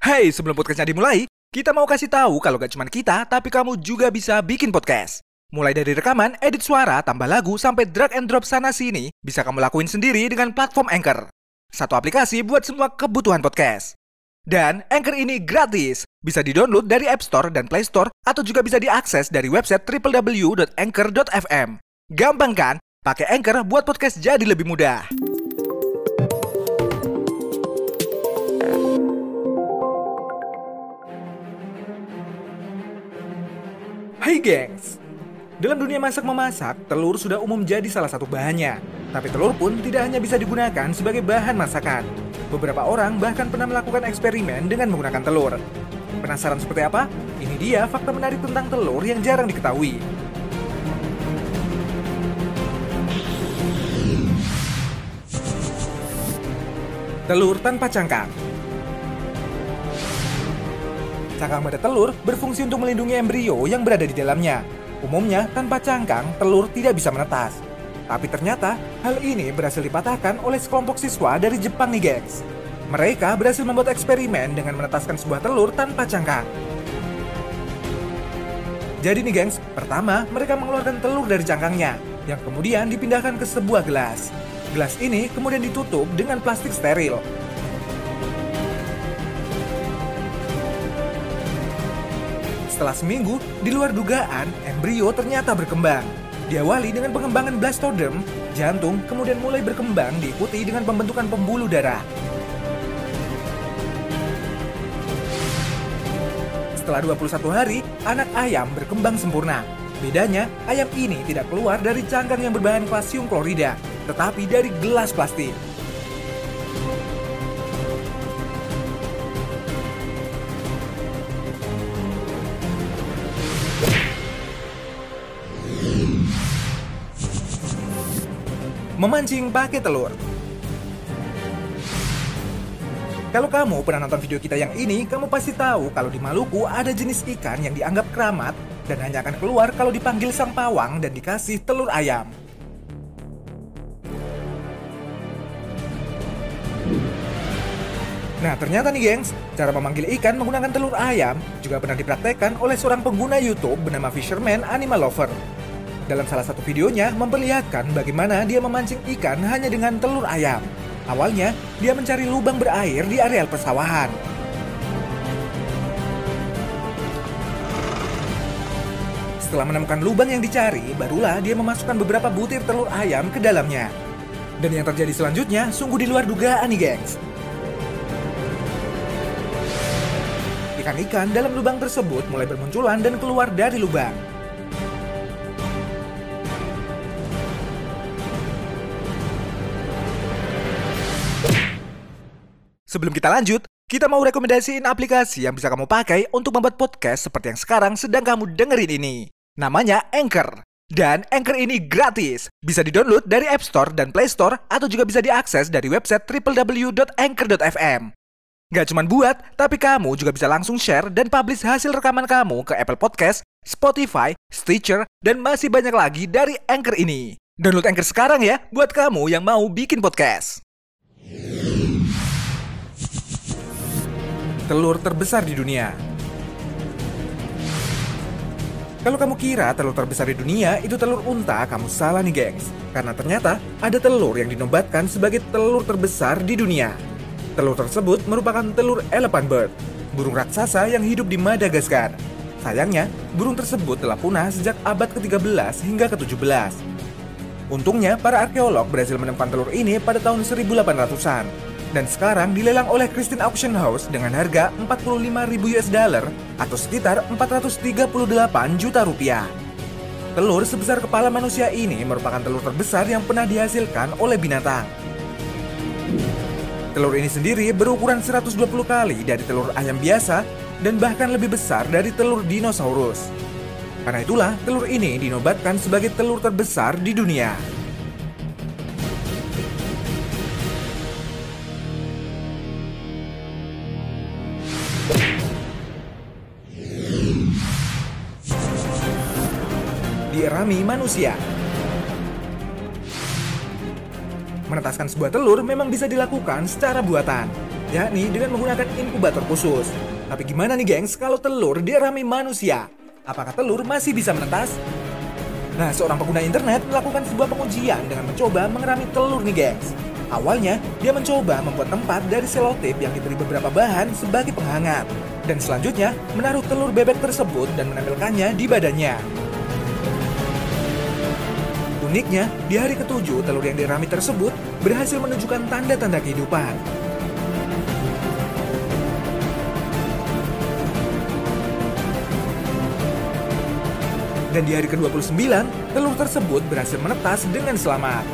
Hey, sebelum podcastnya dimulai, kita mau kasih tahu kalau gak cuma kita, tapi kamu juga bisa bikin podcast. Mulai dari rekaman, edit suara, tambah lagu, sampai drag and drop sana sini, bisa kamu lakuin sendiri dengan platform Anchor. Satu aplikasi buat semua kebutuhan podcast. Dan Anchor ini gratis, bisa di-download dari App Store dan Play Store, atau juga bisa diakses dari website www.anchor.fm. Gampang kan? Pakai Anchor buat podcast jadi lebih mudah. Hai gengs, dalam dunia masak-memasak, telur sudah umum jadi salah satu bahannya. Tapi telur pun tidak hanya bisa digunakan sebagai bahan masakan. Beberapa orang bahkan pernah melakukan eksperimen dengan menggunakan telur. Penasaran seperti apa? Ini dia fakta menarik tentang telur yang jarang diketahui. Telur tanpa cangkang Cangkang pada telur berfungsi untuk melindungi embrio yang berada di dalamnya. Umumnya, tanpa cangkang, telur tidak bisa menetas. Tapi ternyata, hal ini berhasil dipatahkan oleh sekelompok siswa dari Jepang nih gengs. Mereka berhasil membuat eksperimen dengan menetaskan sebuah telur tanpa cangkang. Jadi nih gengs, pertama mereka mengeluarkan telur dari cangkangnya, yang kemudian dipindahkan ke sebuah gelas. Gelas ini kemudian ditutup dengan plastik steril, Setelah seminggu, di luar dugaan, embrio ternyata berkembang. Diawali dengan pengembangan blastodem, jantung kemudian mulai berkembang diikuti dengan pembentukan pembuluh darah. Setelah 21 hari, anak ayam berkembang sempurna. Bedanya, ayam ini tidak keluar dari cangkang yang berbahan kalsium klorida, tetapi dari gelas plastik. Memancing pakai telur. Kalau kamu pernah nonton video kita yang ini, kamu pasti tahu kalau di Maluku ada jenis ikan yang dianggap keramat dan hanya akan keluar kalau dipanggil sang pawang dan dikasih telur ayam. Nah, ternyata nih gengs, cara memanggil ikan menggunakan telur ayam juga pernah dipraktekkan oleh seorang pengguna YouTube bernama Fisherman Animal Lover. Dalam salah satu videonya memperlihatkan bagaimana dia memancing ikan hanya dengan telur ayam. Awalnya, dia mencari lubang berair di areal persawahan. Setelah menemukan lubang yang dicari, barulah dia memasukkan beberapa butir telur ayam ke dalamnya. Dan yang terjadi selanjutnya sungguh di luar dugaan nih gengs. Ikan-ikan dalam lubang tersebut mulai bermunculan dan keluar dari lubang. Sebelum kita lanjut, kita mau rekomendasiin aplikasi yang bisa kamu pakai untuk membuat podcast seperti yang sekarang sedang kamu dengerin ini. Namanya Anchor. Dan Anchor ini gratis. Bisa di-download dari App Store dan Play Store atau juga bisa diakses dari website www.anchor.fm. Gak cuma buat, tapi kamu juga bisa langsung share dan publish hasil rekaman kamu ke Apple Podcast, Spotify, Stitcher, dan masih banyak lagi dari Anchor ini. Download Anchor sekarang ya, buat kamu yang mau bikin podcast. Telur terbesar di dunia. Kalau kamu kira telur terbesar di dunia itu telur unta, kamu salah nih gengs. Karena ternyata ada telur yang dinobatkan sebagai telur terbesar di dunia. Telur tersebut merupakan telur elephant bird, burung raksasa yang hidup di Madagaskar. Sayangnya, burung tersebut telah punah sejak abad ke-13 hingga ke-17. Untungnya, para arkeolog berhasil menemukan telur ini pada tahun 1800-an dan sekarang dilelang oleh Christine Auction House dengan harga 45.000 US dollar atau sekitar 438 juta rupiah. Telur sebesar kepala manusia ini merupakan telur terbesar yang pernah dihasilkan oleh binatang. Telur ini sendiri berukuran 120 kali dari telur ayam biasa dan bahkan lebih besar dari telur dinosaurus. Karena itulah telur ini dinobatkan sebagai telur terbesar di dunia. Dierami manusia. Menetaskan sebuah telur memang bisa dilakukan secara buatan. yakni dengan menggunakan inkubator khusus. Tapi gimana nih gengs kalau telur dirami manusia? Apakah telur masih bisa menetas? Nah, seorang pengguna internet melakukan sebuah pengujian dengan mencoba mengerami telur nih gengs. Awalnya, dia mencoba membuat tempat dari selotip yang diberi beberapa bahan sebagai penghangat. Dan selanjutnya, menaruh telur bebek tersebut dan menempelkannya di badannya. Uniknya, di hari ketujuh, telur yang dirami tersebut berhasil menunjukkan tanda-tanda kehidupan. Dan di hari ke-29, telur tersebut berhasil menetas dengan selamat.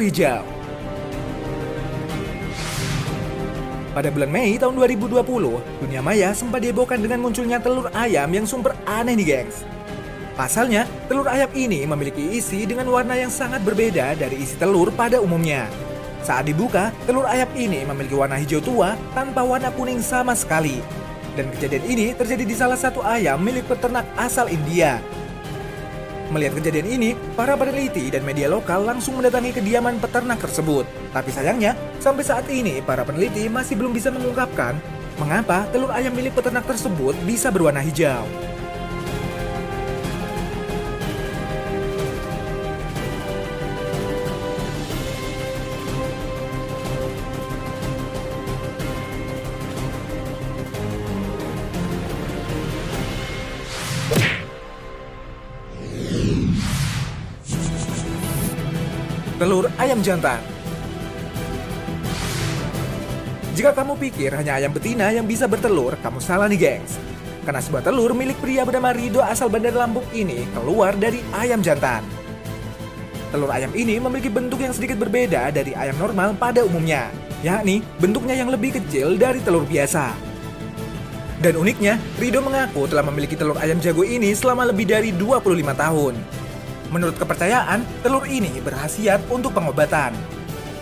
Hijau Pada bulan Mei tahun 2020, dunia maya sempat dihebohkan dengan munculnya telur ayam yang sumber aneh nih gengs. Pasalnya, telur ayam ini memiliki isi dengan warna yang sangat berbeda dari isi telur pada umumnya. Saat dibuka, telur ayam ini memiliki warna hijau tua tanpa warna kuning sama sekali. Dan kejadian ini terjadi di salah satu ayam milik peternak asal India. Melihat kejadian ini, para peneliti dan media lokal langsung mendatangi kediaman peternak tersebut. Tapi sayangnya, sampai saat ini para peneliti masih belum bisa mengungkapkan mengapa telur ayam milik peternak tersebut bisa berwarna hijau. Telur ayam jantan Jika kamu pikir hanya ayam betina yang bisa bertelur, kamu salah nih gengs. Karena sebuah telur milik pria bernama Rido asal Bandar Lampung ini keluar dari ayam jantan. Telur ayam ini memiliki bentuk yang sedikit berbeda dari ayam normal pada umumnya, yakni bentuknya yang lebih kecil dari telur biasa. Dan uniknya, Rido mengaku telah memiliki telur ayam jago ini selama lebih dari 25 tahun. Menurut kepercayaan, telur ini berhasiat untuk pengobatan.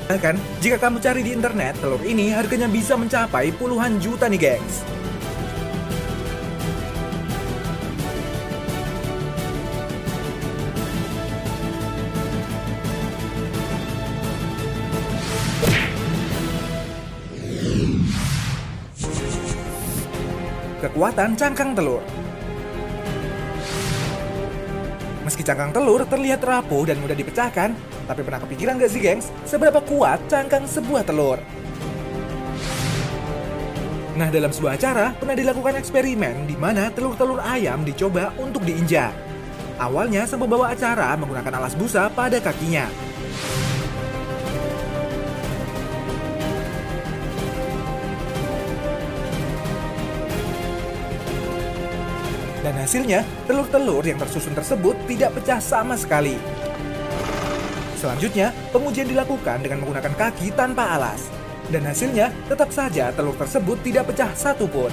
Bahkan, jika kamu cari di internet, telur ini harganya bisa mencapai puluhan juta nih gengs. Kekuatan cangkang telur cangkang telur terlihat rapuh dan mudah dipecahkan, tapi pernah kepikiran gak sih gengs, seberapa kuat cangkang sebuah telur? Nah, dalam sebuah acara pernah dilakukan eksperimen di mana telur-telur ayam dicoba untuk diinjak. Awalnya sang pembawa acara menggunakan alas busa pada kakinya. Dan hasilnya, telur-telur yang tersusun tersebut tidak pecah sama sekali. Selanjutnya, pengujian dilakukan dengan menggunakan kaki tanpa alas. Dan hasilnya, tetap saja telur tersebut tidak pecah satupun.